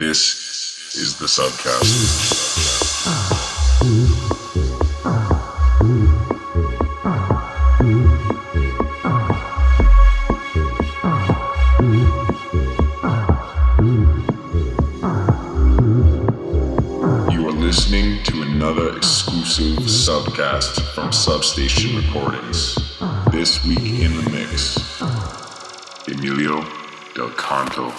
This is the Subcast. You are listening to another exclusive subcast from Substation Recordings. This week in the mix, Emilio Del Canto.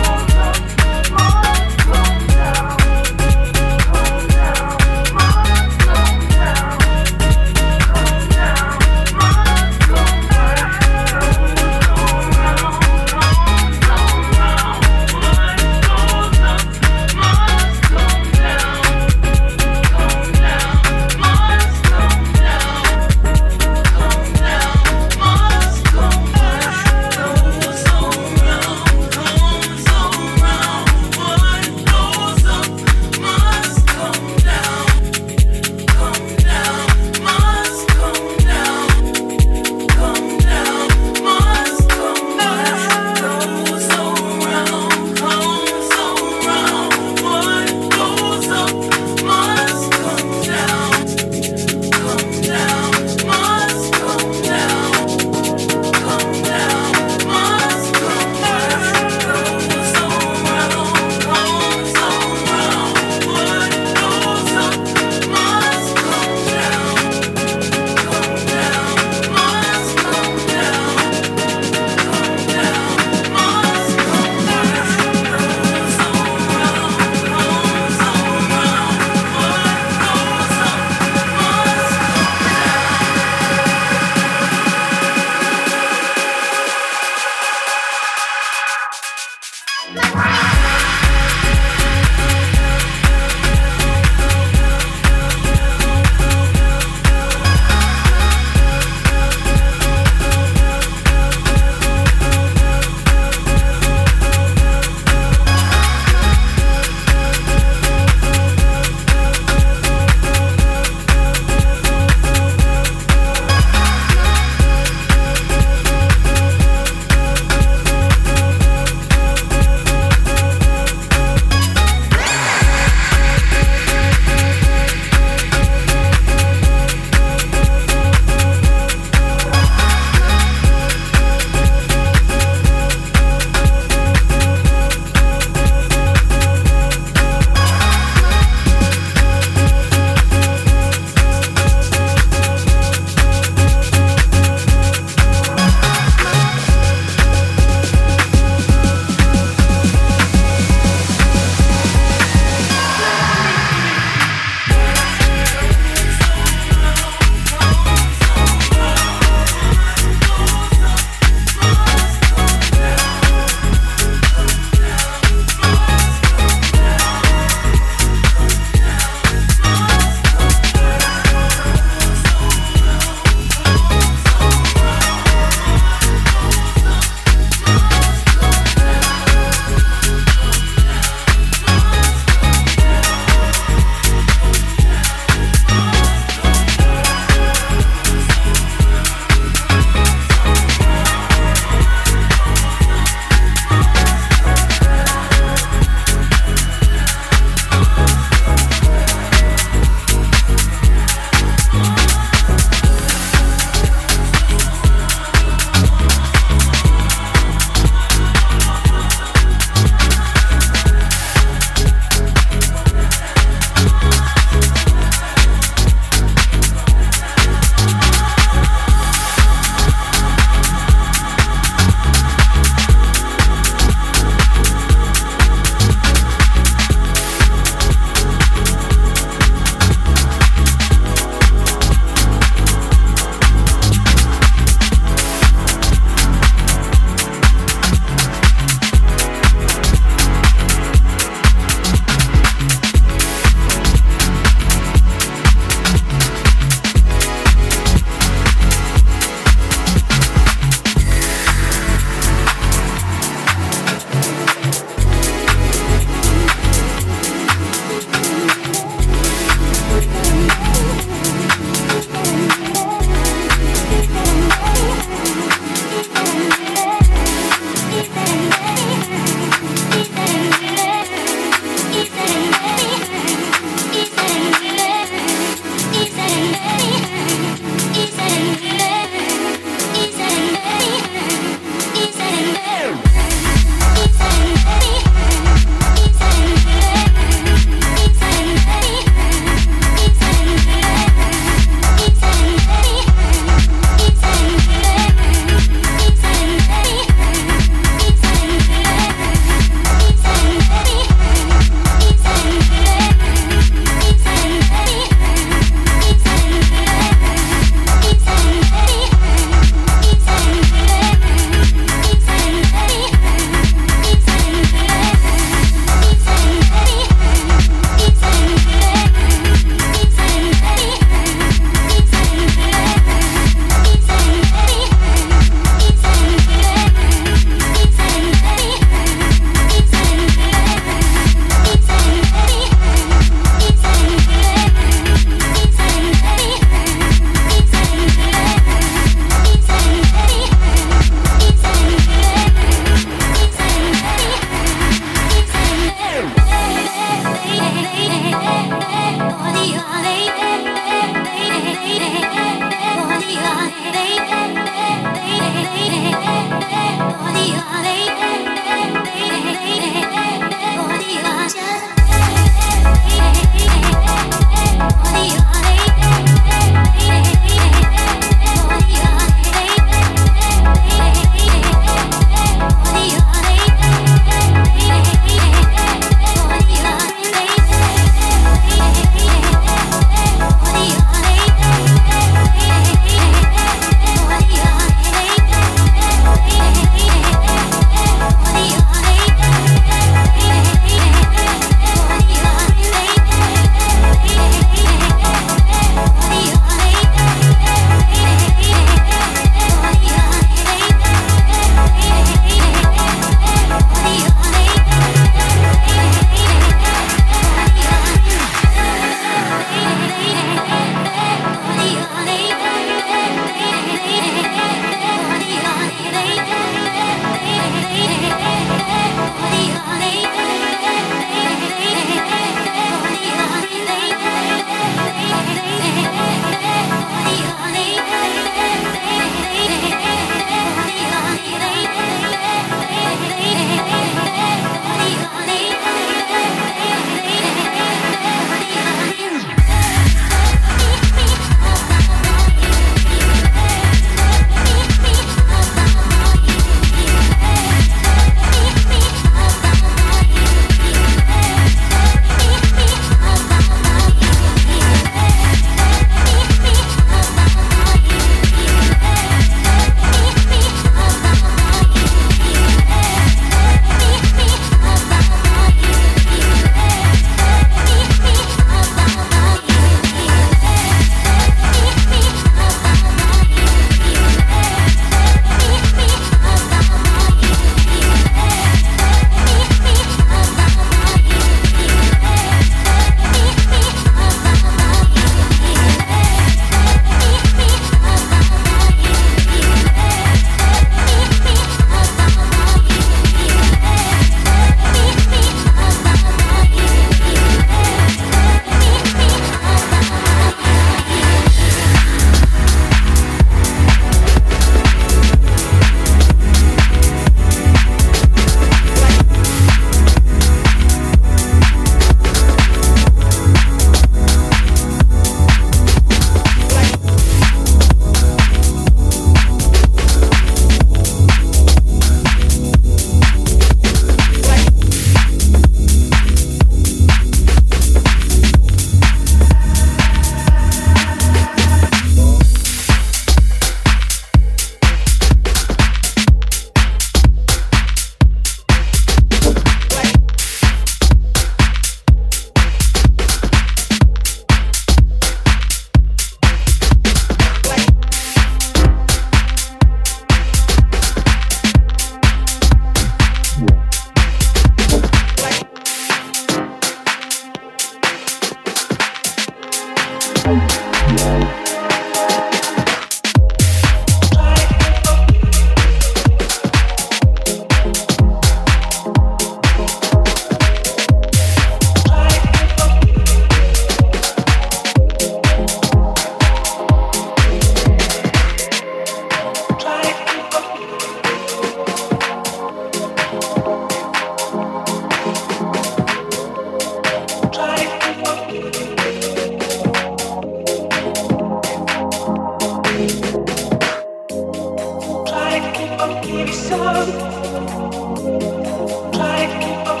Try to keep up,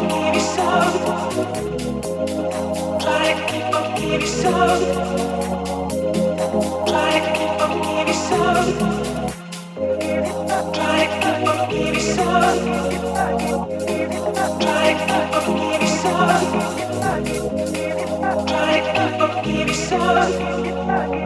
give me some.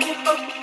keep up.